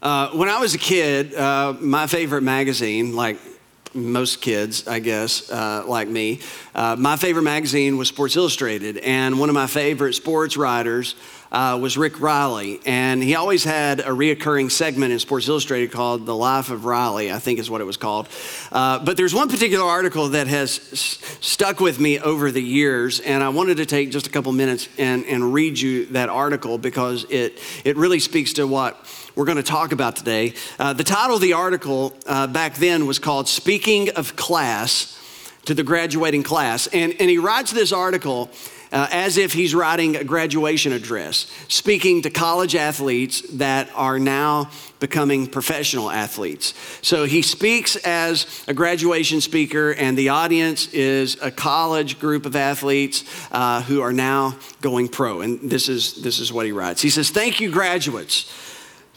Uh, when I was a kid, uh, my favorite magazine, like most kids, I guess, uh, like me, uh, my favorite magazine was Sports Illustrated. And one of my favorite sports writers uh, was Rick Reilly. And he always had a reoccurring segment in Sports Illustrated called The Life of Reilly, I think is what it was called. But there's one particular article that has s- stuck with me over the years. And I wanted to take just a couple minutes and, and read you that article because it, it really speaks to what we're going to talk about today. Uh, the title of the article uh, back then was called Speaking of Class to the Graduating Class. And, and he writes this article uh, as if he's writing a graduation address, speaking to college athletes that are now becoming professional athletes. So he speaks as a graduation speaker, and the audience is a college group of athletes uh, who are now going pro. And this is, this is what he writes. He says, Thank you, graduates.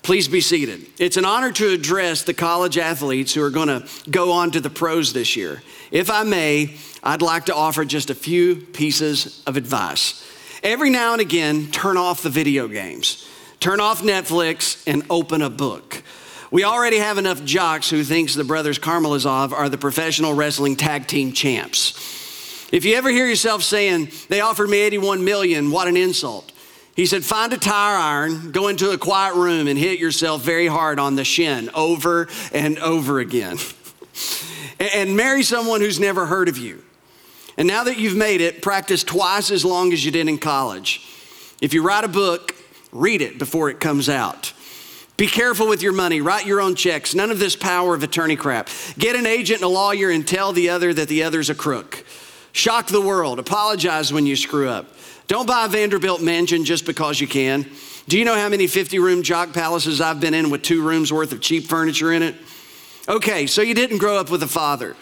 Please be seated. It's an honor to address the college athletes who are going to go on to the pros this year. If I may, I'd like to offer just a few pieces of advice. Every now and again, turn off the video games, turn off Netflix, and open a book. We already have enough jocks who thinks the brothers Karamazov are the professional wrestling tag team champs. If you ever hear yourself saying, they offered me 81 million, what an insult. He said, find a tire iron, go into a quiet room, and hit yourself very hard on the shin over and over again. and marry someone who's never heard of you. And now that you've made it, practice twice as long as you did in college. If you write a book, read it before it comes out. Be careful with your money. Write your own checks. None of this power of attorney crap. Get an agent and a lawyer and tell the other that the other's a crook. Shock the world. Apologize when you screw up. Don't buy a Vanderbilt mansion just because you can. Do you know how many 50 room jock palaces I've been in with two rooms worth of cheap furniture in it? Okay, so you didn't grow up with a father.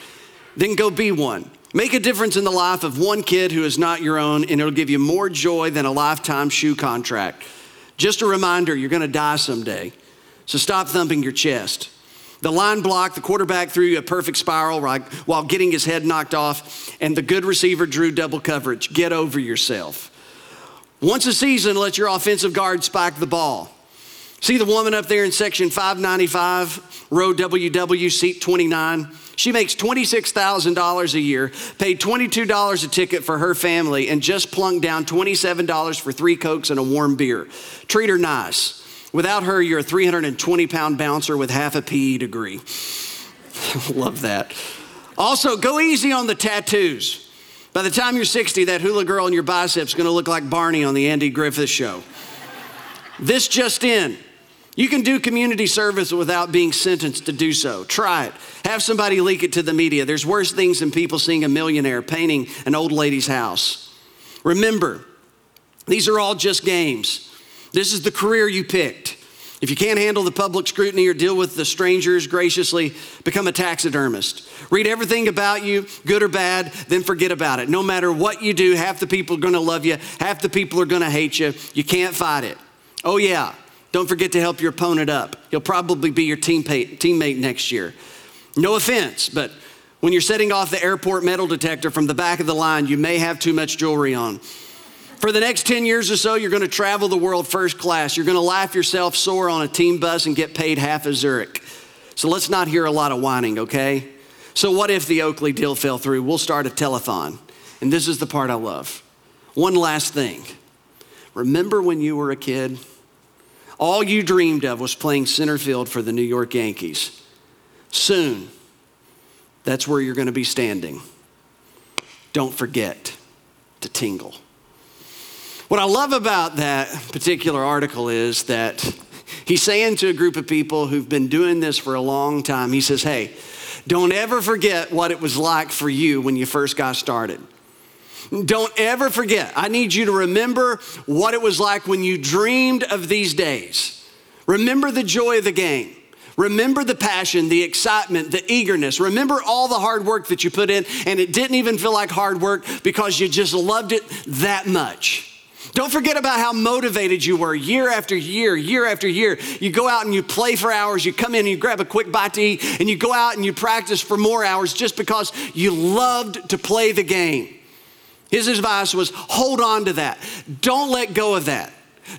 Then go be one. Make a difference in the life of one kid who is not your own, and it'll give you more joy than a lifetime shoe contract. Just a reminder you're going to die someday. So stop thumping your chest. The line block, the quarterback threw a perfect spiral while getting his head knocked off, and the good receiver drew double coverage. Get over yourself. Once a season, let your offensive guard spike the ball. See the woman up there in section 595, row WW, seat 29? She makes $26,000 a year, paid $22 a ticket for her family, and just plunked down $27 for three Cokes and a warm beer. Treat her nice. Without her, you're a 320 pound bouncer with half a PE degree. Love that. Also, go easy on the tattoos. By the time you're 60, that hula girl in your bicep's is gonna look like Barney on the Andy Griffith show. this just in. You can do community service without being sentenced to do so. Try it. Have somebody leak it to the media. There's worse things than people seeing a millionaire painting an old lady's house. Remember, these are all just games. This is the career you picked. If you can't handle the public scrutiny or deal with the strangers graciously, become a taxidermist. Read everything about you, good or bad, then forget about it. No matter what you do, half the people are gonna love you, half the people are gonna hate you. You can't fight it. Oh, yeah, don't forget to help your opponent up. He'll probably be your teammate next year. No offense, but when you're setting off the airport metal detector from the back of the line, you may have too much jewelry on. For the next 10 years or so, you're going to travel the world first class. You're going to laugh yourself sore on a team bus and get paid half a Zurich. So let's not hear a lot of whining, okay? So, what if the Oakley deal fell through? We'll start a telethon. And this is the part I love. One last thing. Remember when you were a kid? All you dreamed of was playing center field for the New York Yankees. Soon, that's where you're going to be standing. Don't forget to tingle. What I love about that particular article is that he's saying to a group of people who've been doing this for a long time, he says, Hey, don't ever forget what it was like for you when you first got started. Don't ever forget. I need you to remember what it was like when you dreamed of these days. Remember the joy of the game. Remember the passion, the excitement, the eagerness. Remember all the hard work that you put in, and it didn't even feel like hard work because you just loved it that much. Don't forget about how motivated you were year after year, year after year. You go out and you play for hours, you come in and you grab a quick bite to eat, and you go out and you practice for more hours just because you loved to play the game. His advice was hold on to that. Don't let go of that.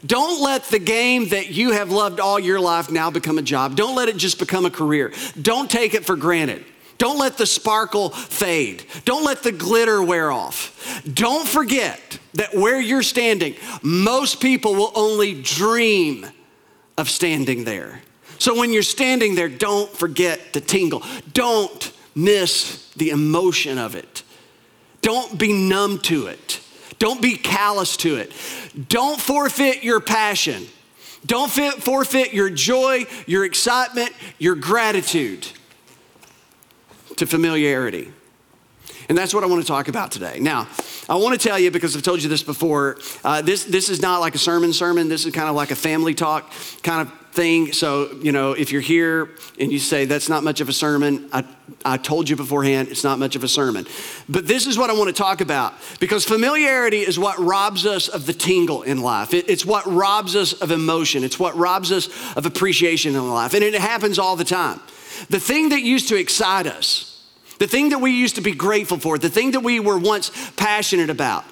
Don't let the game that you have loved all your life now become a job. Don't let it just become a career. Don't take it for granted. Don't let the sparkle fade. Don't let the glitter wear off. Don't forget that where you're standing, most people will only dream of standing there. So when you're standing there, don't forget to tingle. Don't miss the emotion of it. Don't be numb to it. Don't be callous to it. Don't forfeit your passion. Don't forfeit your joy, your excitement, your gratitude to familiarity. And that's what I want to talk about today. Now, I want to tell you, because I've told you this before, uh, this, this is not like a sermon sermon. This is kind of like a family talk kind of thing. So, you know, if you're here and you say, that's not much of a sermon, I, I told you beforehand, it's not much of a sermon. But this is what I want to talk about because familiarity is what robs us of the tingle in life. It, it's what robs us of emotion. It's what robs us of appreciation in life. And it happens all the time. The thing that used to excite us, the thing that we used to be grateful for, the thing that we were once passionate about,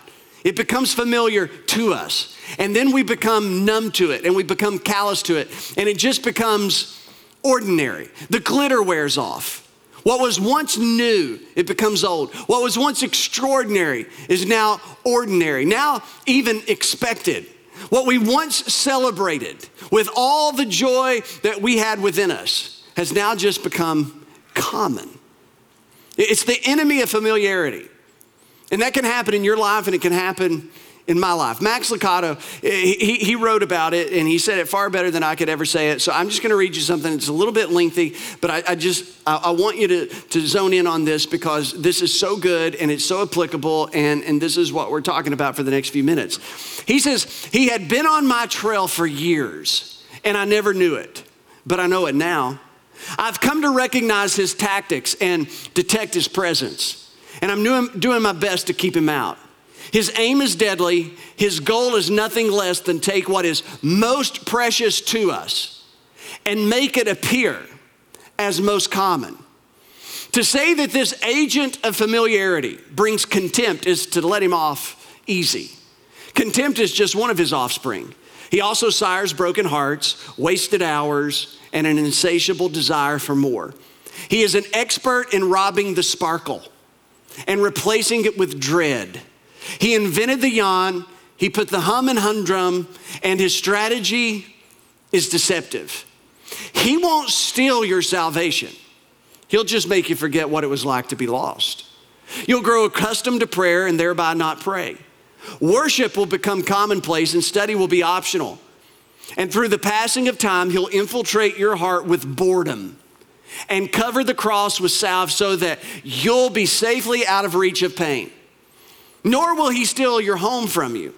it becomes familiar to us. And then we become numb to it and we become callous to it. And it just becomes ordinary. The glitter wears off. What was once new, it becomes old. What was once extraordinary is now ordinary, now even expected. What we once celebrated with all the joy that we had within us has now just become common. It's the enemy of familiarity. And that can happen in your life and it can happen in my life. Max Lucado, eh, he, he wrote about it and he said it far better than I could ever say it. So I'm just going to read you something. It's a little bit lengthy, but I, I just, I, I, want you to, to zone in on this because this is so good and it's so applicable and, and this is what we're talking about for the next few minutes. He says, he had been on my trail for years and I never knew it, but I know it now. I've come to recognize his tactics and detect his presence. And I'm doing, my best to keep him out. His aim is deadly. His goal is nothing less than take what is most precious to us and make it appear as most common. To say that this agent of familiarity brings contempt is to let him off easy. Contempt is just one of his offspring. He also sires broken hearts, wasted hours, and an insatiable desire for more. He is an expert in robbing the sparkle and replacing it with dread. He invented the yawn, he put the hum and humdrum, and his strategy is deceptive. He won't steal your salvation, he'll just make you forget what it was like to be lost. You'll grow accustomed to prayer and thereby not pray. Worship will become commonplace and study will be optional. And through the passing of time, he'll infiltrate your heart with boredom and cover the cross with salve so that you'll be safely out of reach of pain. Nor will he steal your home from you.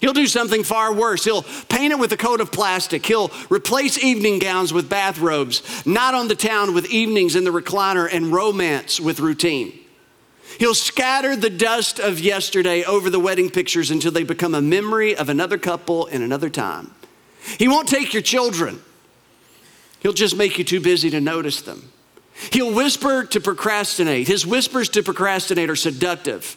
He'll do something far worse. He'll paint it with a coat of plastic. He'll replace evening gowns with bathrobes, not on the town with evenings in the recliner, and romance with routine. He'll scatter the dust of yesterday over the wedding pictures until they become a memory of another couple in another time. He won't take your children, He'll just make you too busy to notice them. He'll whisper to procrastinate. His whispers to procrastinate are seductive.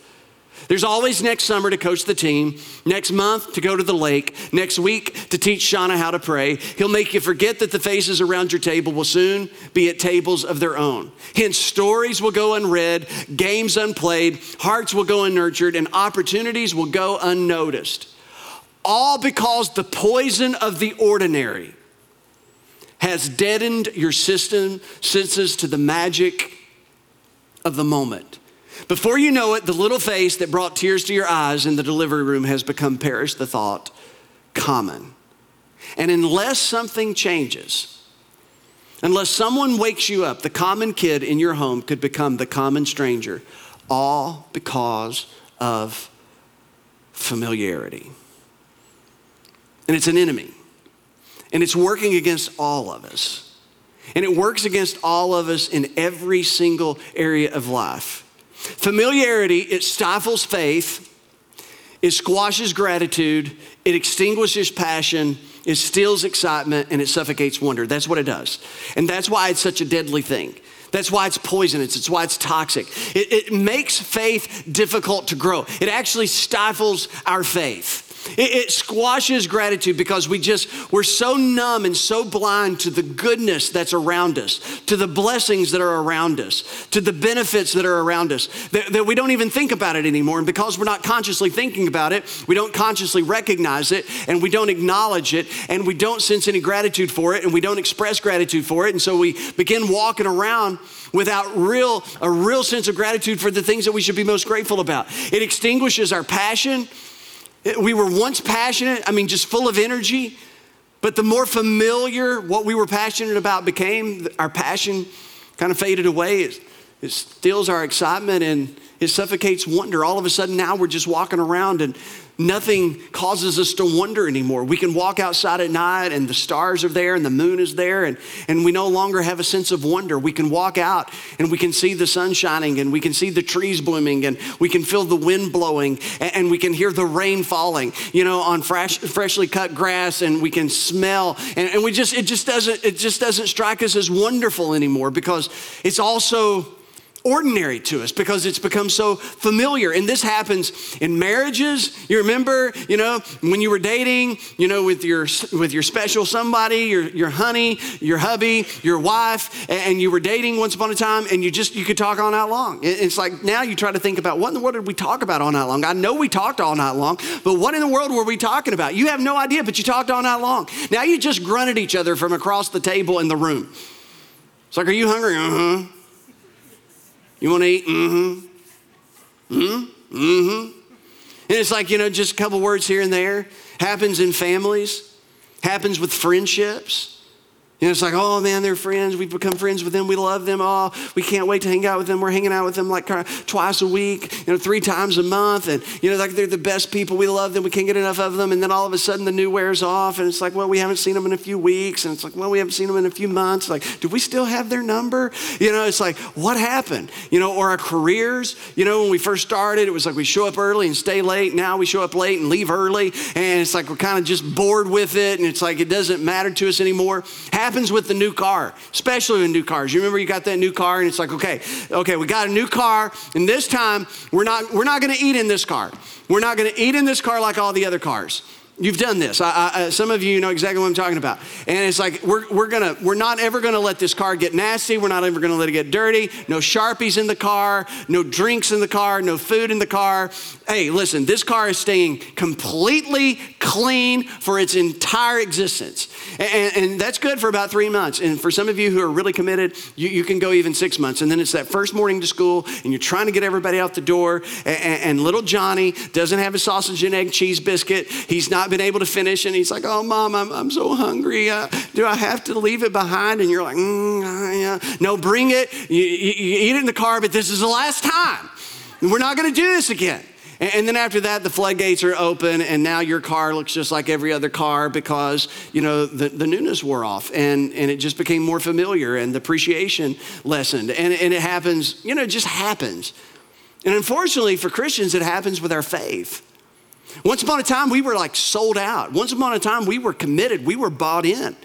There's always next summer to coach the team, next month to go to the lake, next week to teach Shauna how to pray. He'll make you forget that the faces around your table will soon be at tables of their own. Hence, stories will go unread, games unplayed, hearts will go unnurtured, and opportunities will go unnoticed all because the poison of the ordinary has deadened your system senses to the magic of the moment. Before you know it, the little face that brought tears to your eyes in the delivery room has become, perish the thought, common. And unless something changes, unless someone wakes you up, the common kid in your home could become the common stranger, all because of familiarity and it's an enemy. And it's working against all of us. And it works against all of us in every single area of life. Familiarity, it stifles faith, it squashes gratitude, it extinguishes passion, it steals excitement, and it suffocates wonder. That's what it does. And that's why it's such a deadly thing. That's why it's poisonous. It's why it's toxic. It, it makes faith difficult to grow. It actually stifles our faith. It, it, squashes gratitude because we just, we're so numb and so blind to the goodness that's around us, to the blessings that are around us, to the benefits that are around us, that, that we don't even think about it anymore. And because we're not consciously thinking about it, we don't consciously recognize it, and we don't acknowledge it, and we don't sense any gratitude for it, and we don't express gratitude for it. And so we begin walking around without real, a real sense of gratitude for the things that we should be most grateful about. It extinguishes our passion we were once passionate, I mean, just full of energy, but the more familiar what we were passionate about became, our passion kind of faded away. It, it steals our excitement and it suffocates wonder. All of a sudden, now we're just walking around and Nothing causes us to wonder anymore. We can walk outside at night and the stars are there and the moon is there, and, and we no longer have a sense of wonder. We can walk out and we can see the sun shining and we can see the trees blooming and we can feel the wind blowing and, and we can hear the rain falling, you know, on fresh, freshly cut grass and we can smell. And, and we just, it just doesn't, it just doesn't strike us as wonderful anymore because it's also ordinary to us because it's become so familiar. And this happens in marriages. You remember, you know, when you were dating, you know, with your with your special somebody, your your honey, your hubby, your wife, and you were dating once upon a time, and you just you could talk all night long. It's like now you try to think about what in the world did we talk about all night long? I know we talked all night long, but what in the world were we talking about? You have no idea, but you talked all night long. Now you just grunted each other from across the table in the room. It's like, are you hungry? Uh-huh. You want to eat? Mm hmm. Mm hmm. Mm hmm. And it's like, you know, just a couple words here and there. Happens in families, happens with friendships. You know, it's like, oh man, they're friends. We've become friends with them. We love them. Oh, we can't wait to hang out with them. We're hanging out with them like uh, twice a week, you know, three times a month. And, you know, like they're the best people. We love them. We can't get enough of them. And then all of a sudden the new wears off. And it's like, well, we haven't seen them in a few weeks. And it's like, well, we haven't seen them in a few months. Like, do we still have their number? You know, it's like, what happened? You know, or our careers. You know, when we first started, it was like we show up early and stay late. Now we show up late and leave early. And it's like we're kind of just bored with it. And it's like it doesn't matter to us anymore happens with the new car, especially with new cars. You remember you got that new car and it's like, okay, okay, we got a new car, and this time we're not we're not gonna eat in this car. We're not gonna eat in this car like all the other cars. You've done this. I, I, some of you know exactly what I'm talking about. And it's like we're, we're gonna we're not ever gonna let this car get nasty. We're not ever gonna let it get dirty. No sharpies in the car. No drinks in the car. No food in the car. Hey, listen, this car is staying completely clean for its entire existence, and, and that's good for about three months. And for some of you who are really committed, you, you can go even six months. And then it's that first morning to school, and you're trying to get everybody out the door. And, and little Johnny doesn't have a sausage and egg cheese biscuit. He's not been able to finish. And he's like, Oh, mom, I'm, I'm so hungry. Uh, do I have to leave it behind? And you're like, mm, uh, yeah. No, bring it. You, you, you eat it in the car, but this is the last time. We're not going to do this again. And then after that, the floodgates are open, and now your car looks just like every other car because, you know, the, the newness wore off and, and it just became more familiar and the appreciation lessened. And, and it happens, you know, it just happens. And unfortunately for Christians, it happens with our faith. Once upon a time, we were like sold out. Once upon a time, we were committed, we were bought in.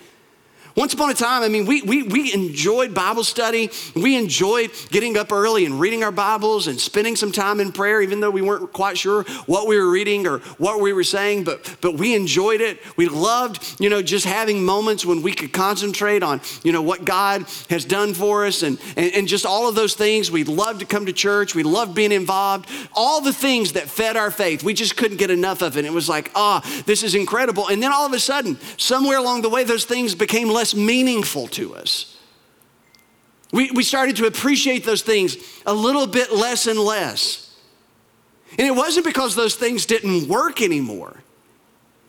Once upon a time, I mean, we, we, we enjoyed Bible study. We enjoyed getting up early and reading our Bibles and spending some time in prayer, even though we weren't quite sure what we were reading or what we were saying, but, but we enjoyed it. We loved, you know, just having moments when we could concentrate on, you know, what God has done for us and, and, and just all of those things. We loved to come to church. We loved being involved. All the things that fed our faith, we just couldn't get enough of it. It was like, ah, oh, this is incredible. And then all of a sudden, somewhere along the way, those things became less less meaningful to us. We, we started to appreciate those things a little bit less and less. And it wasn't because those things didn't work anymore,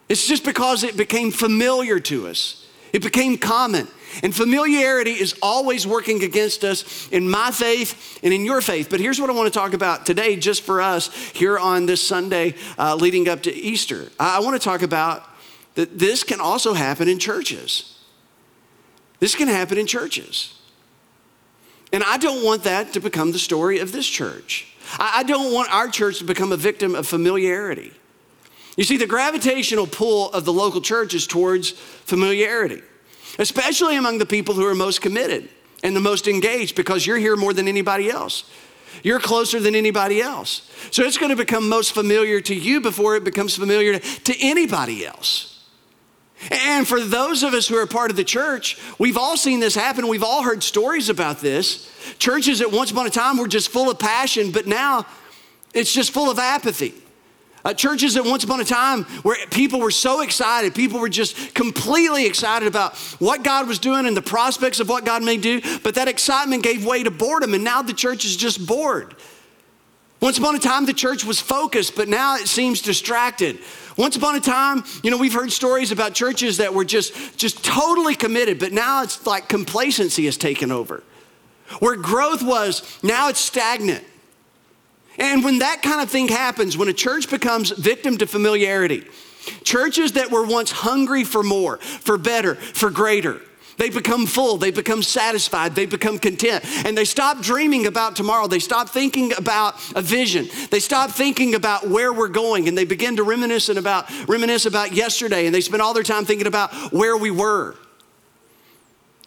it's just because it became familiar to us, it became common. And familiarity is always working against us in my faith and in your faith. But here's what I want to talk about today, just for us here on this Sunday uh, leading up to Easter. I, I want to talk about that this can also happen in churches. This can happen in churches. And I don't want that to become the story of this church. I don't want our church to become a victim of familiarity. You see, the gravitational pull of the local church is towards familiarity, especially among the people who are most committed and the most engaged because you're here more than anybody else. You're closer than anybody else. So it's going to become most familiar to you before it becomes familiar to, to anybody else. And for those of us who are part of the church, we've all seen this happen. We've all heard stories about this. Churches at once upon a time were just full of passion, but now it's just full of apathy. Uh, churches at once upon a time where people were so excited, people were just completely excited about what God was doing and the prospects of what God may do, but that excitement gave way to boredom, and now the church is just bored. Once upon a time, the church was focused, but now it seems distracted. Once upon a time, you know, we've heard stories about churches that were just, just totally committed, but now it's like complacency has taken over. Where growth was, now it's stagnant. And when that kind of thing happens, when a church becomes victim to familiarity, churches that were once hungry for more, for better, for greater, they become full, they become satisfied, they become content, and they stop dreaming about tomorrow. They stop thinking about a vision. They stop thinking about where we're going, and they begin to reminisce about reminisce about yesterday, and they spend all their time thinking about where we were.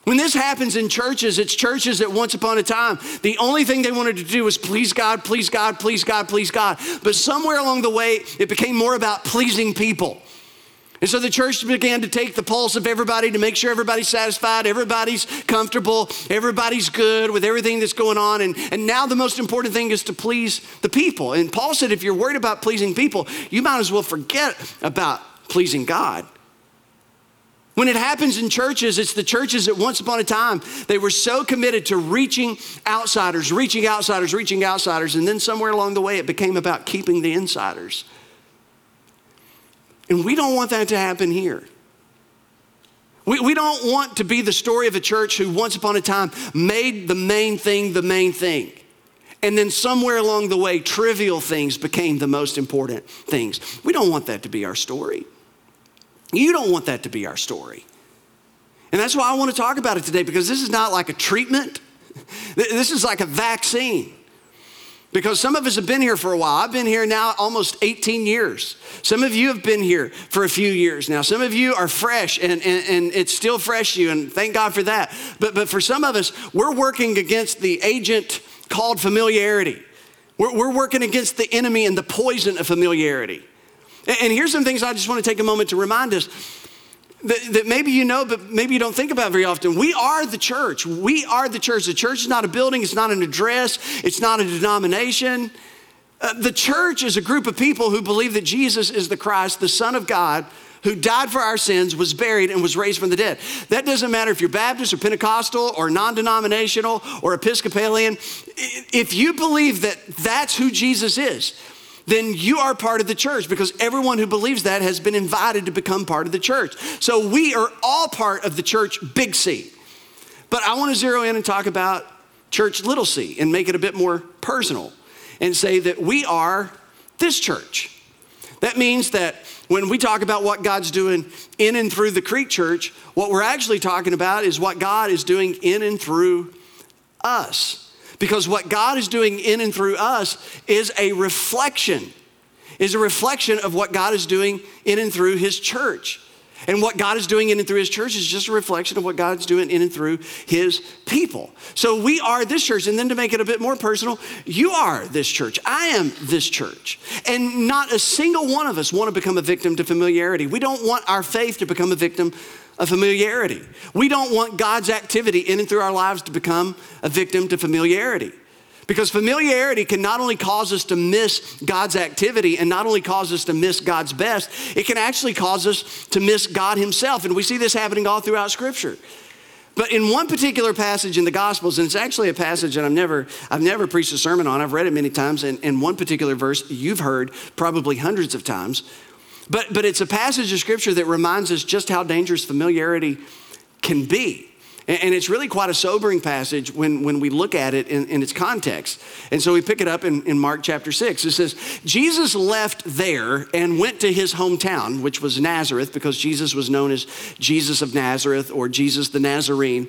When this happens in churches, it's churches that once upon a time, the only thing they wanted to do was please God, please God, please God, please God. But somewhere along the way, it became more about pleasing people. And so the church began to take the pulse of everybody to make sure everybody's satisfied, everybody's comfortable, everybody's good with everything that's going on. And, and now the most important thing is to please the people. And Paul said, if you're worried about pleasing people, you might as well forget about pleasing God. When it happens in churches, it's the churches that once upon a time, they were so committed to reaching outsiders, reaching outsiders, reaching outsiders, and then somewhere along the way, it became about keeping the insiders. And we don't want that to happen here. We, we don't want to be the story of a church who once upon a time made the main thing the main thing. And then somewhere along the way, trivial things became the most important things. We don't want that to be our story. You don't want that to be our story. And that's why I want to talk about it today because this is not like a treatment, this is like a vaccine. Because some of us have been here for a while. I've been here now almost 18 years. Some of you have been here for a few years now. Some of you are fresh and, and, and it's still fresh you, and thank God for that. But, but for some of us, we're working against the agent called familiarity. We're, we're working against the enemy and the poison of familiarity. And, and here's some things I just want to take a moment to remind us that, that, maybe you know, but maybe you don't think about very often. We are the church. We are the church. The church is not a building, it's not an address, it's not a denomination. Uh, the church is a group of people who believe that Jesus is the Christ, the Son of God, who died for our sins, was buried, and was raised from the dead. That doesn't matter if you're Baptist or Pentecostal or non denominational or Episcopalian. If you believe that that's who Jesus is, then you are part of the church because everyone who believes that has been invited to become part of the church. So we are all part of the church, big C. But I want to zero in and talk about church, little c, and make it a bit more personal and say that we are this church. That means that when we talk about what God's doing in and through the Creek Church, what we're actually talking about is what God is doing in and through us. Because what God is doing in and through us is a reflection, is a reflection of what God is doing in and through His church. And what God is doing in and through His church is just a reflection of what God's doing in and through His people. So we are this church. And then to make it a bit more personal, you are this church. I am this church. And not a single one of us want to become a victim to familiarity. We don't want our faith to become a victim of familiarity. We don't want God's activity in and through our lives to become a victim to familiarity. Because familiarity can not only cause us to miss God's activity and not only cause us to miss God's best, it can actually cause us to miss God Himself. And we see this happening all throughout Scripture. But in one particular passage in the Gospels, and it's actually a passage that I've never, I've never preached a sermon on, I've read it many times, and in one particular verse you've heard probably hundreds of times, but, but it's a passage of scripture that reminds us just how dangerous familiarity can be. And it's really quite a sobering passage when, when we look at it in, in its context. And so we pick it up in, in Mark chapter 6. It says, Jesus left there and went to his hometown, which was Nazareth, because Jesus was known as Jesus of Nazareth or Jesus the Nazarene.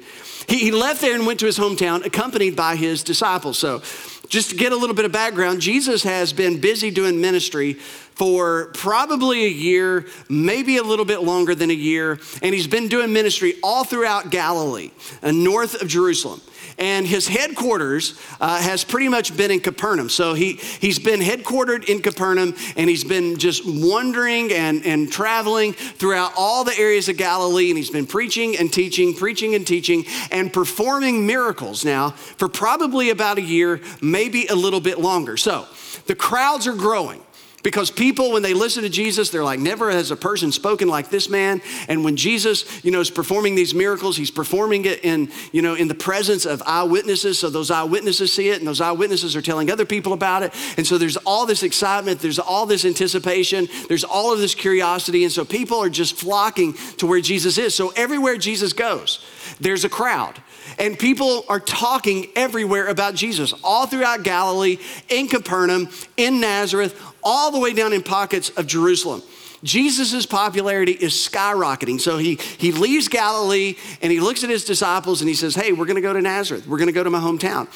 He, he left there and went to his hometown, accompanied by his disciples. So just to get a little bit of background, Jesus has been busy doing ministry for probably a year, maybe a little bit longer than a year, and he's been doing ministry all throughout Galilee, uh, north of Jerusalem and his headquarters uh, has pretty much been in Capernaum. So he, he's been headquartered in Capernaum and he's been just wandering and, and traveling throughout all the areas of Galilee. And he's been preaching and teaching, preaching and teaching, and performing miracles now for probably about a year, maybe a little bit longer. So the crowds are growing. Because people, when they listen to Jesus, they're like, never has a person spoken like this man. And when Jesus, you know, is performing these miracles, he's performing it in, you know, in the presence of eyewitnesses. So those eyewitnesses see it, and those eyewitnesses are telling other people about it. And so there's all this excitement, there's all this anticipation, there's all of this curiosity. And so people are just flocking to where Jesus is. So everywhere Jesus goes, there's a crowd. And people are talking everywhere about Jesus, all throughout Galilee, in Capernaum, in Nazareth, all the way down in pockets of Jerusalem. Jesus' popularity is skyrocketing. So he, he leaves Galilee and he looks at his disciples and he says, Hey, we're going to go to Nazareth. We're going to go to my hometown.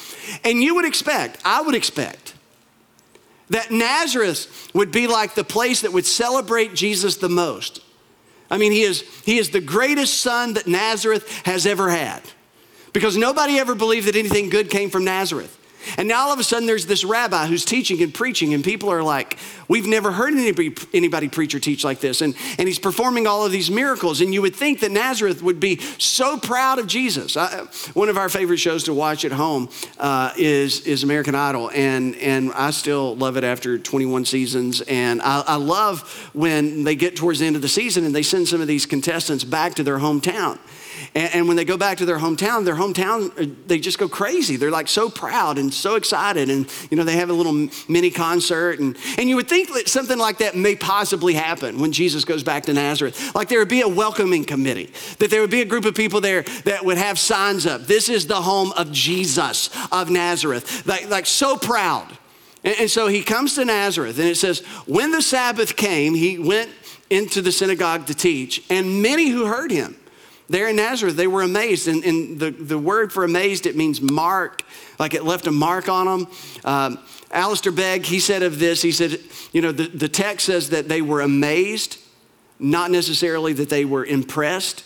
And you would expect, I would expect, that Nazareth would be like the place that would celebrate Jesus the most. I mean, he is, he is the greatest son that Nazareth has ever had because nobody ever believed that anything good came from Nazareth. And now all of a sudden there's this rabbi who's teaching and preaching, and people are like, We've never heard anybody, anybody preach or teach like this. And, and he's performing all of these miracles. And you would think that Nazareth would be so proud of Jesus. I, one of our favorite shows to watch at home uh, is, is American Idol. And, and I still love it after 21 seasons. And I, I love when they get towards the end of the season and they send some of these contestants back to their hometown. And, and, when they go back to their hometown, their hometown, uh, they just go crazy. They're like so proud and so excited. And, you know, they have a little mini concert. And, and you would think that something like that may possibly happen when Jesus goes back to Nazareth. Like there would be a welcoming committee, that there would be a group of people there that would have signs up. This is the home of Jesus of Nazareth. Like, like so proud. And, and so he comes to Nazareth, and it says, when the Sabbath came, he went into the synagogue to teach, and many who heard him there in Nazareth, they were amazed. And, and, the, the word for amazed, it means mark, like it left a mark on them. Um, Alistair Begg, he said of this, he said, you know, the, the text says that they were amazed, not necessarily that they were impressed.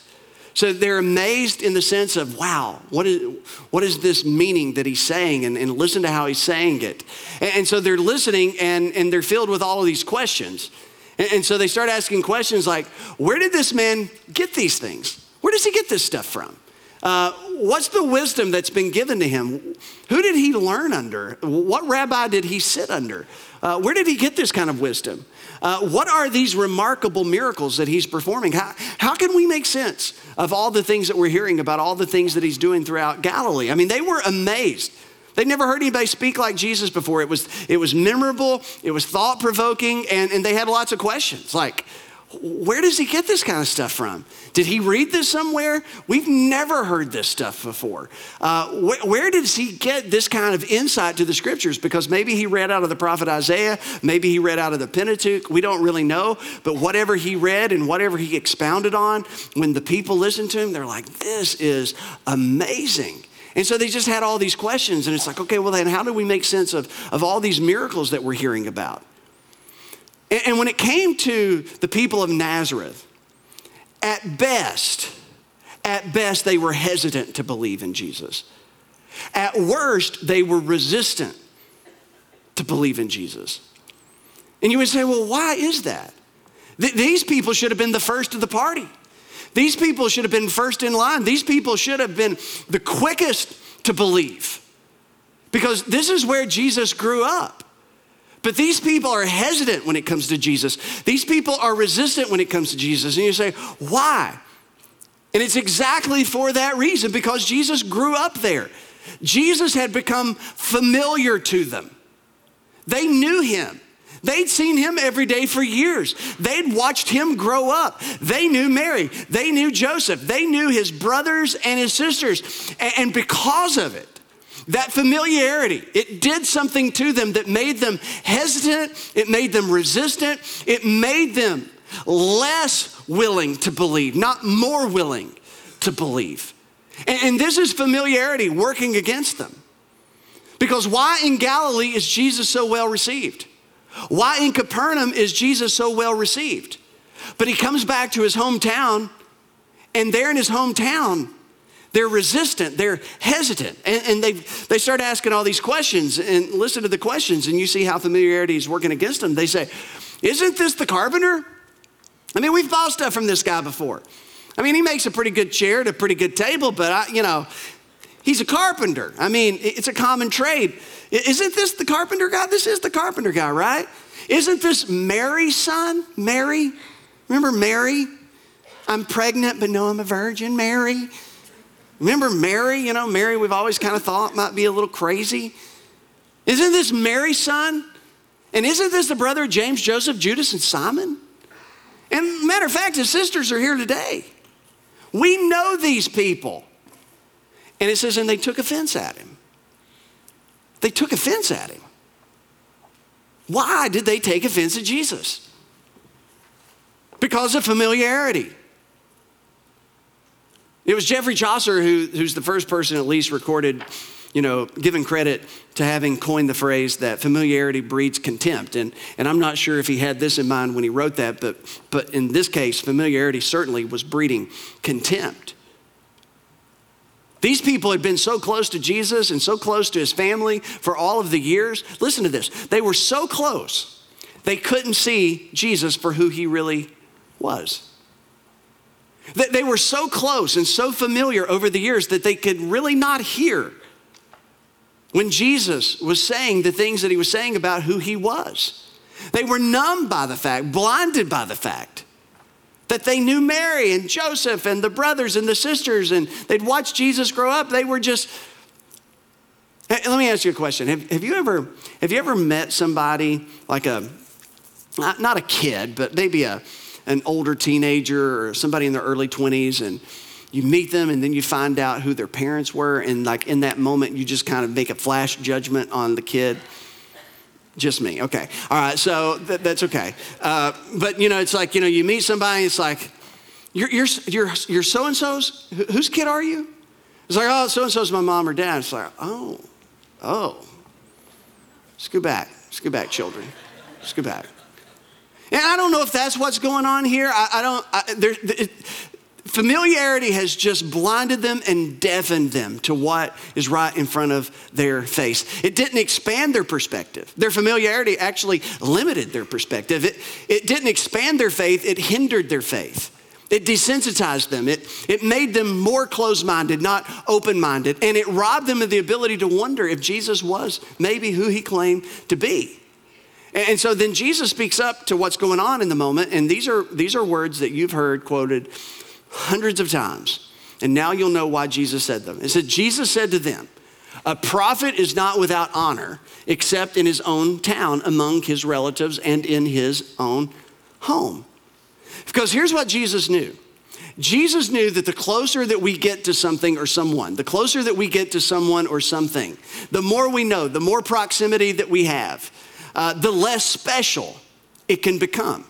So they're amazed in the sense of, wow, what is, what is this meaning that he's saying? And, and listen to how he's saying it. And, and so they're listening and, and they're filled with all of these questions. And, and so they start asking questions like, where did this man get these things? Where does he get this stuff from? Uh, what's the wisdom that's been given to him? Who did he learn under? What rabbi did he sit under? Uh, where did he get this kind of wisdom? Uh, what are these remarkable miracles that he's performing? How, how can we make sense of all the things that we're hearing about all the things that he's doing throughout Galilee? I mean, they were amazed. They'd never heard anybody speak like Jesus before. It was, it was memorable, it was thought provoking, and, and they had lots of questions like, where does he get this kind of stuff from? Did he read this somewhere? We've never heard this stuff before. Uh, wh- where does he get this kind of insight to the scriptures? Because maybe he read out of the prophet Isaiah, maybe he read out of the Pentateuch. We don't really know. But whatever he read and whatever he expounded on, when the people listened to him, they're like, this is amazing. And so they just had all these questions, and it's like, okay, well, then how do we make sense of, of all these miracles that we're hearing about? And when it came to the people of Nazareth, at best, at best, they were hesitant to believe in Jesus. At worst, they were resistant to believe in Jesus. And you would say, well, why is that? Th- these people should have been the first of the party. These people should have been first in line. These people should have been the quickest to believe. Because this is where Jesus grew up. But these people are hesitant when it comes to Jesus. These people are resistant when it comes to Jesus. And you say, why? And it's exactly for that reason because Jesus grew up there. Jesus had become familiar to them. They knew him. They'd seen him every day for years. They'd watched him grow up. They knew Mary. They knew Joseph. They knew his brothers and his sisters. And because of it, that familiarity, it did something to them that made them hesitant, it made them resistant, it made them less willing to believe, not more willing to believe. And, and this is familiarity working against them. Because why in Galilee is Jesus so well received? Why in Capernaum is Jesus so well received? But he comes back to his hometown, and there in his hometown, they're resistant, they're hesitant, and, and they, they start asking all these questions. And listen to the questions, and you see how familiarity is working against them. They say, Isn't this the carpenter? I mean, we've bought stuff from this guy before. I mean, he makes a pretty good chair to a pretty good table, but I, you know, he's a carpenter. I mean, it's a common trade. Isn't this the carpenter guy? This is the carpenter guy, right? Isn't this Mary's son? Mary? Remember Mary? I'm pregnant, but no, I'm a virgin, Mary. Remember Mary? You know, Mary, we've always kind of thought might be a little crazy. Isn't this Mary's son? And isn't this the brother of James, Joseph, Judas, and Simon? And matter of fact, his sisters are here today. We know these people. And it says, and they took offense at him. They took offense at him. Why did they take offense at Jesus? Because of familiarity. It was Geoffrey Chaucer who, who's the first person at least recorded, you know, given credit to having coined the phrase that familiarity breeds contempt. And, and I'm not sure if he had this in mind when he wrote that, but, but in this case, familiarity certainly was breeding contempt. These people had been so close to Jesus and so close to his family for all of the years. Listen to this. They were so close, they couldn't see Jesus for who he really was. They were so close and so familiar over the years that they could really not hear when Jesus was saying the things that he was saying about who he was. They were numbed by the fact, blinded by the fact that they knew Mary and Joseph and the brothers and the sisters, and they'd watched Jesus grow up. They were just. Let me ask you a question. Have, have you ever have you ever met somebody like a not a kid, but maybe a an older teenager or somebody in their early 20s and you meet them and then you find out who their parents were and like in that moment you just kind of make a flash judgment on the kid just me. Okay. All right. So th- that's okay. Uh, but you know, it's like you know, you meet somebody. It's like you're you're you're, you're so and so's. Whose kid are you? It's like oh, so and so's my mom or dad. It's like oh, oh. Scoot back. Scoot back, children. Scoot back. And I don't know if that's what's going on here. I, I don't. I, there, it, Familiarity has just blinded them and deafened them to what is right in front of their face. It didn't expand their perspective. Their familiarity actually limited their perspective. It, it didn't expand their faith, it hindered their faith. It desensitized them. It, it made them more closed minded, not open minded. And it robbed them of the ability to wonder if Jesus was maybe who he claimed to be. And so then Jesus speaks up to what's going on in the moment. And these are, these are words that you've heard quoted hundreds of times. And now you'll know why Jesus said them. It said, Jesus said to them, A prophet is not without honor except in his own town, among his relatives, and in his own home. Because here's what Jesus knew Jesus knew that the closer that we get to something or someone, the closer that we get to someone or something, the more we know, the more proximity that we have, uh, the less special it can become.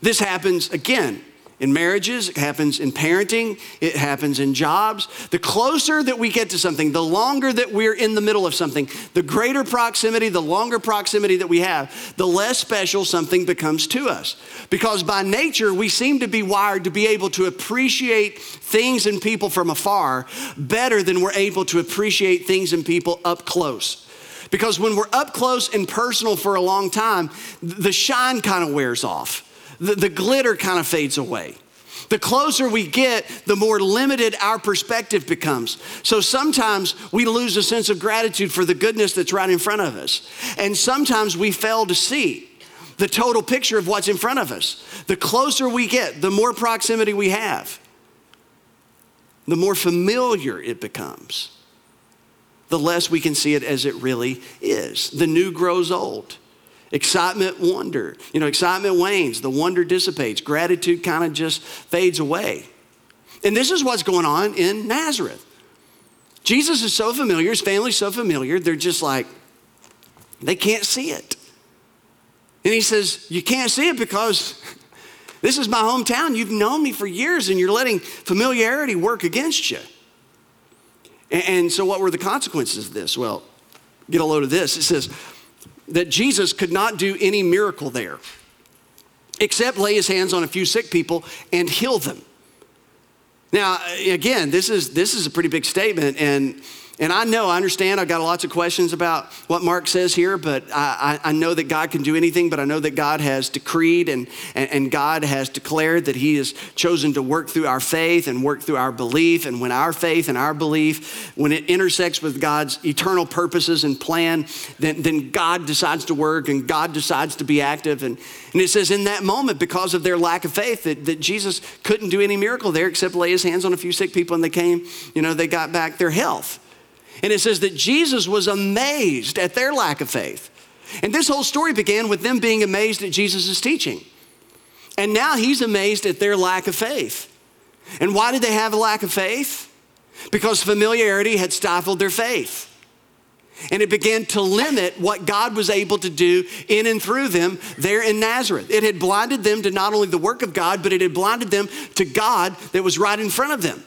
This happens again in marriages, it happens in parenting, it happens in jobs. The closer that we get to something, the longer that we're in the middle of something, the greater proximity, the longer proximity that we have, the less special something becomes to us. Because by nature, we seem to be wired to be able to appreciate things and people from afar better than we're able to appreciate things and people up close. Because when we're up close and personal for a long time, the shine kind of wears off the, the glitter kind of fades away. The closer we get, the more limited our perspective becomes. So sometimes we lose a sense of gratitude for the goodness that's right in front of us. And sometimes we fail to see the total picture of what's in front of us. The closer we get, the more proximity we have, the more familiar it becomes, the less we can see it as it really is. The new grows old. Excitement, wonder. You know, excitement wanes, the wonder dissipates, gratitude kind of just fades away. And this is what's going on in Nazareth. Jesus is so familiar, his family's so familiar, they're just like, they can't see it. And he says, You can't see it because this is my hometown. You've known me for years and you're letting familiarity work against you. And, so, what were the consequences of this? Well, get a load of this. It says, that Jesus could not do any miracle there except lay his hands on a few sick people and heal them. Now, again, this is, this is a pretty big statement, and and I know, I understand, I've got lots of questions about what Mark says here, but I, I, know that God can do anything, but I know that God has decreed and, and, and, God has declared that He has chosen to work through our faith and work through our belief. And when our faith and our belief, when it intersects with God's eternal purposes and plan, then, then God decides to work and God decides to be active. And, and it says, in that moment, because of their lack of faith, that, that Jesus couldn't do any miracle there except lay His hands on a few sick people and they came, you know, they got back their health. And it says that Jesus was amazed at their lack of faith. And this whole story began with them being amazed at Jesus' teaching. And now he's amazed at their lack of faith. And why did they have a lack of faith? Because familiarity had stifled their faith. And it began to limit what God was able to do in and through them there in Nazareth. It had blinded them to not only the work of God, but it had blinded them to God that was right in front of them.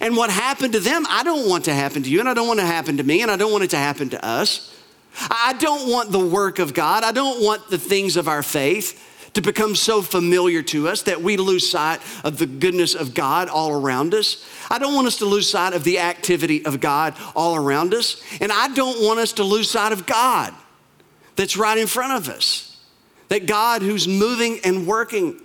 And what happened to them, I don't want to happen to you, and I don't want to happen to me, and I don't want it to happen to us. I don't want the work of God, I don't want the things of our faith to become so familiar to us that we lose sight of the goodness of God all around us. I don't want us to lose sight of the activity of God all around us. And I don't want us to lose sight of God that's right in front of us. That God who's moving and working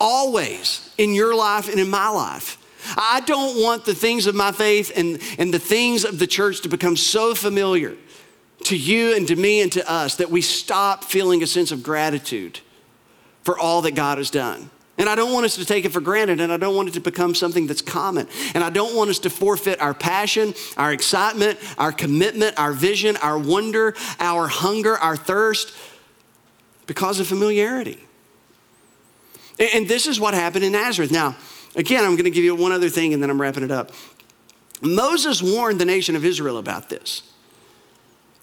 always in your life and in my life. I don't want the things of my faith and, and the things of the church to become so familiar to you and to me and to us that we stop feeling a sense of gratitude for all that God has done. And I don't want us to take it for granted, and I don't want it to become something that's common. And I don't want us to forfeit our passion, our excitement, our commitment, our vision, our wonder, our hunger, our thirst because of familiarity. And this is what happened in Nazareth. Now, Again, I'm going to give you one other thing and then I'm wrapping it up. Moses warned the nation of Israel about this.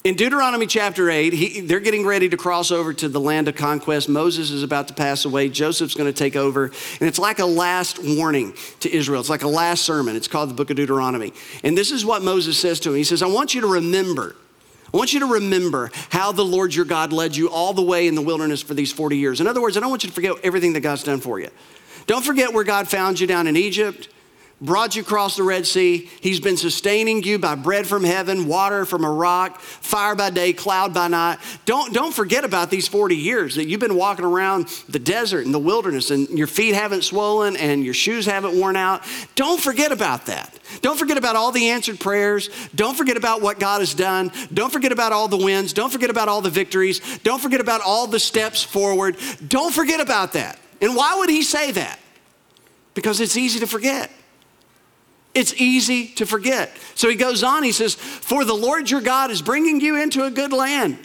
In Deuteronomy chapter 8, he, they're getting ready to cross over to the land of conquest. Moses is about to pass away. Joshua's going to take over. And it's like a last warning to Israel. It's like a last sermon. It's called the book of Deuteronomy. And this is what Moses says to him He says, I want you to remember. I want you to remember how the Lord your God led you all the way in the wilderness for these 40 years. In other words, I don't want you to forget everything that God's done for you. Don't forget where God found you down in Egypt, brought you across the Red Sea. He's been sustaining you by bread from heaven, water from a rock, fire by day, cloud by night. Don't, don't forget about these 40 years that you've been walking around the desert and the wilderness and your feet haven't swollen and your shoes haven't worn out. Don't forget about that. Don't forget about all the answered prayers. Don't forget about what God has done. Don't forget about all the wins. Don't forget about all the victories. Don't forget about all the steps forward. Don't forget about that. And why would he say that? Because it's easy to forget. It's easy to forget. So he goes on, he says, For the Lord your God is bringing you into a good land,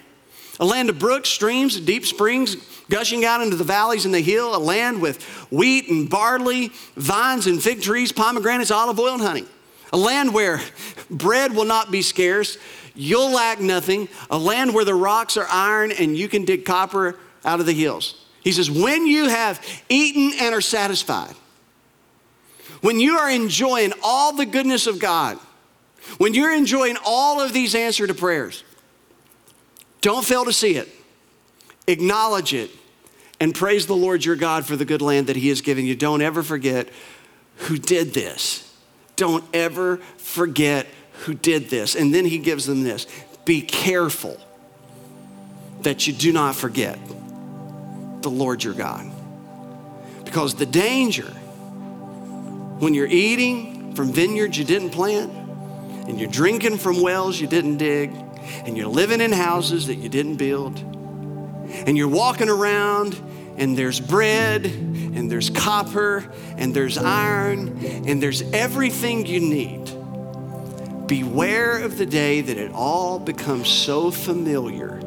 a land of brooks, streams, deep springs gushing out into the valleys and the hill, a land with wheat and barley, vines and fig trees, pomegranates, olive oil, and honey. A land where bread will not be scarce, you'll lack nothing, a land where the rocks are iron and you can dig copper out of the hills. He says, when you have eaten and are satisfied, when you are enjoying all the goodness of God, when you're enjoying all of these answer to prayers, don't fail to see it. Acknowledge it and praise the Lord your God for the good land that He has given you. Don't ever forget who did this. Don't ever forget who did this. And then He gives them this be careful that you do not forget the Lord your God. Because the danger when you're eating from vineyards you didn't plant, and you're drinking from wells you didn't dig, and you're living in houses that you didn't build, and you're walking around and there's bread and there's copper and there's iron and there's everything you need. Beware of the day that it all becomes so familiar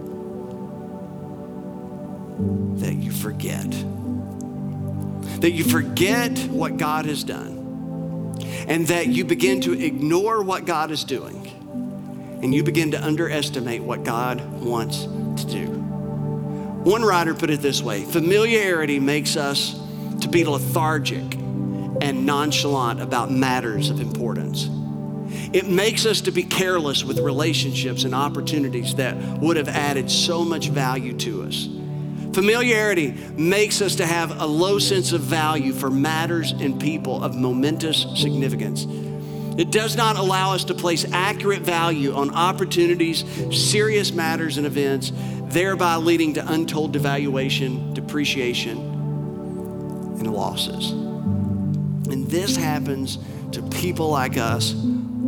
that you forget. That you forget what God has done. And that you begin to ignore what God is doing. And you begin to underestimate what God wants to do. One writer put it this way familiarity makes us to be lethargic and nonchalant about matters of importance. it makes us to be careless with relationships and opportunities that would have added so much value to us. Familiarity makes us to have a low sense of value for matters and people of momentous significance. It does not allow us to place accurate value on opportunities, serious matters, and events, thereby leading to untold devaluation, depreciation, and losses. And this happens to people like us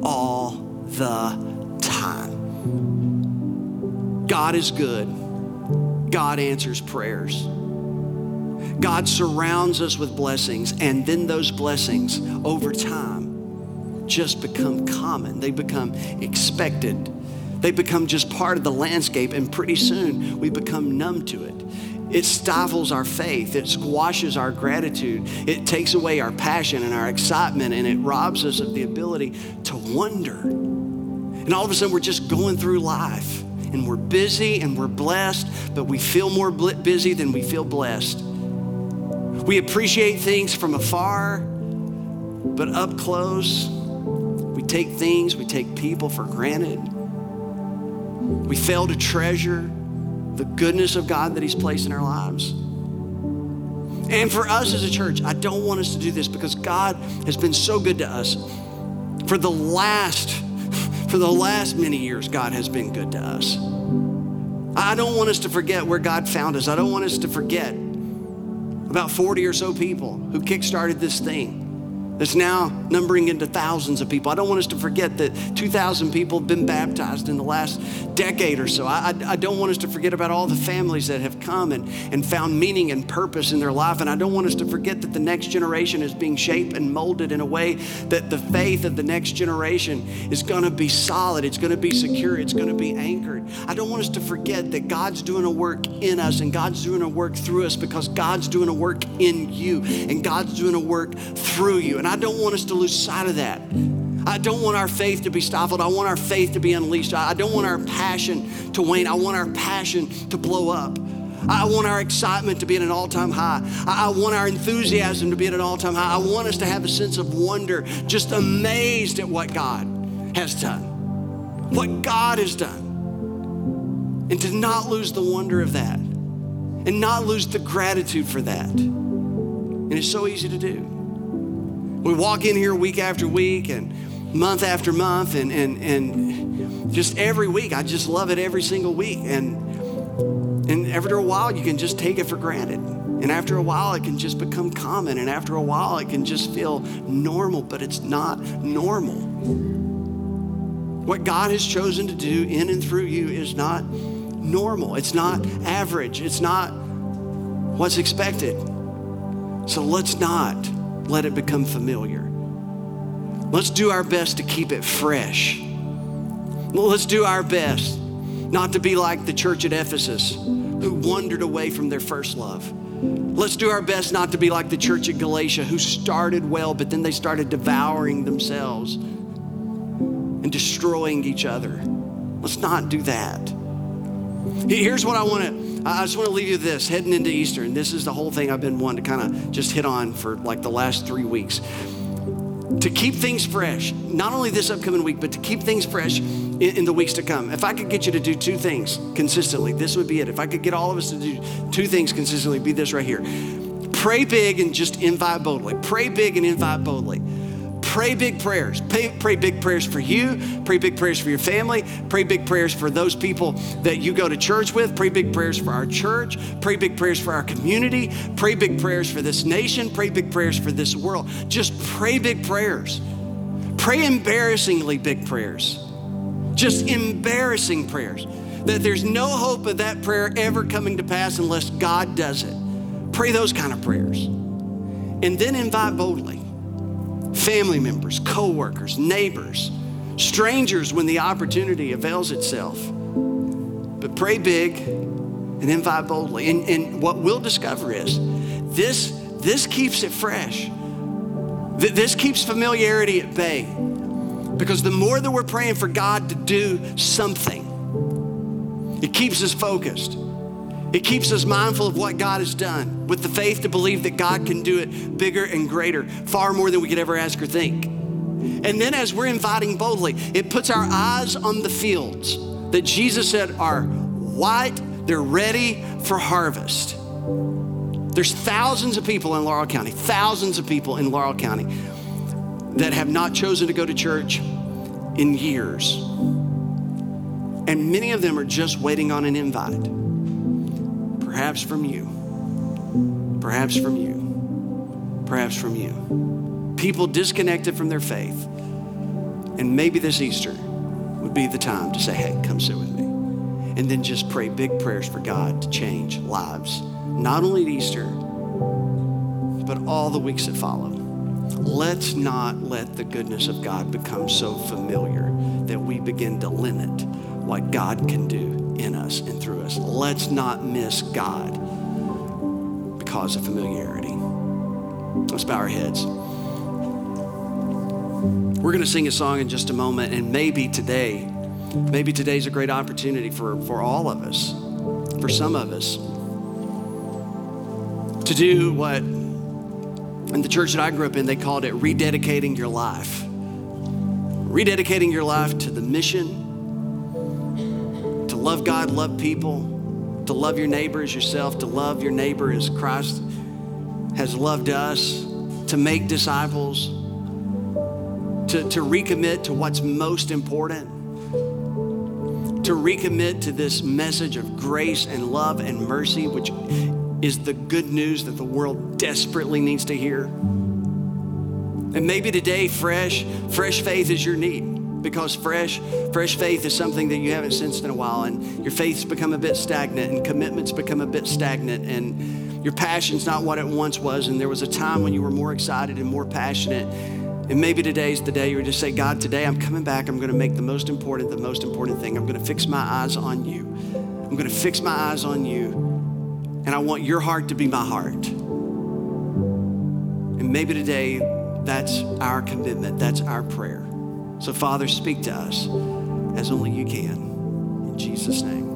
all the time. God is good. God answers prayers. God surrounds us with blessings, and then those blessings over time just become common. They become expected. They become just part of the landscape, and pretty soon we become numb to it. It stifles our faith. It squashes our gratitude. It takes away our passion and our excitement, and it robs us of the ability to wonder. And all of a sudden, we're just going through life and we're busy and we're blessed, but we feel more busy than we feel blessed. We appreciate things from afar, but up close, we take things, we take people for granted. We fail to treasure the goodness of God that He's placed in our lives. And for us as a church, I don't want us to do this because God has been so good to us. For the last, for the last many years, God has been good to us. I don't want us to forget where God found us. I don't want us to forget about 40 or so people who kickstarted this thing that's now numbering into thousands of people. I don't want us to forget that 2,000 people have been baptized in the last decade or so. I, I, I, don't want us to forget about all the families that have come and, and found meaning and purpose in their life. And I don't want us to forget that the next generation is being shaped and molded in a way that the faith of the next generation is going to be solid, it's going to be secure, it's going to be anchored. I don't want us to forget that God's doing a work in us and God's doing a work through us because God's doing a work in you and God's doing a work through you. And I don't want us to lose sight of that. I don't want our faith to be stifled. I want our faith to be unleashed. I don't want our passion to wane. I want our passion to blow up. I want our excitement to be at an all time high. I want our enthusiasm to be at an all time high. I want us to have a sense of wonder, just amazed at what God has done, what God has done. And to not lose the wonder of that and not lose the gratitude for that. And it's so easy to do. We walk in here week after week and month after month and, and, and just every week. I just love it every single week. And, and after a while, you can just take it for granted. And after a while, it can just become common. And after a while, it can just feel normal, but it's not normal. What God has chosen to do in and through you is not normal. It's not average. It's not what's expected. So let's not let it become familiar. Let's do our best to keep it fresh. Let's do our best not to be like the church at Ephesus who wandered away from their first love. Let's do our best not to be like the church at Galatia who started well, but then they started devouring themselves and destroying each other. Let's not do that. Here's what I want to I just want to leave you this heading into Easter, and this is the whole thing I've been wanting to kind of just hit on for like the last three weeks. To keep things fresh, not only this upcoming week, but to keep things fresh in, in, the weeks to come. If I could get you to do two things consistently, this would be it. If I could get all of us to do two things consistently, be this right here. Pray big and just invite boldly. Pray big and invite boldly. Pray big prayers. Pray, pray, big prayers for you. Pray big prayers for your family. Pray big prayers for those people that you go to church with. Pray big prayers for our church. Pray big prayers for our community. Pray big prayers for this nation. Pray big prayers for this world. Just pray big prayers. Pray embarrassingly big prayers. Just embarrassing prayers. That there's no hope of that prayer ever coming to pass unless God does it. Pray those kind of prayers. And then invite boldly family members, coworkers, neighbors, strangers when the opportunity avails itself. But pray big and invite boldly. And, and what we'll discover is this, this keeps it fresh. This keeps familiarity at bay. Because the more that we're praying for God to do something, it keeps us focused. It keeps us mindful of what God has done with the faith to believe that God can do it bigger and greater, far more than we could ever ask or think. And then as we're inviting boldly, it puts our eyes on the fields that Jesus said are white, they're ready for harvest. There's thousands of people in Laurel County, thousands of people in Laurel County that have not chosen to go to church in years. And many of them are just waiting on an invite. Perhaps from you. Perhaps from you. Perhaps from you. People disconnected from their faith. And maybe this Easter would be the time to say, hey, come sit with me. And then just pray big prayers for God to change lives, not only at Easter, but all the weeks that follow. Let's not let the goodness of God become so familiar that we begin to limit what God can do in us and through us. Let's not miss God because of familiarity. Let's bow our heads. We're going to sing a song in just a moment, and maybe today, maybe today's a great opportunity for, for all of us, for some of us, to do what in the church that I grew up in, they called it rededicating your life. Rededicating your life to the mission, love God, love people, to love your neighbor as yourself, to love your neighbor as Christ has loved us, to make disciples, to, to recommit to what's most important, to recommit to this message of grace and love and mercy, which is the good news that the world desperately needs to hear. And maybe today, fresh, fresh faith is your need because fresh, fresh faith is something that you haven't sensed in a while, and your faith's become a bit stagnant, and commitment's become a bit stagnant, and your passion's not what it once was. And there was a time when you were more excited and more passionate. And maybe today's the day you just say, God, today I'm coming back. I'm going to make the most important, the most important thing. I'm going to fix my eyes on you. I'm going to fix my eyes on you. And I want your heart to be my heart. And maybe today that's our commitment, that's our prayer. So, Father, speak to us as only you can. In Jesus' name.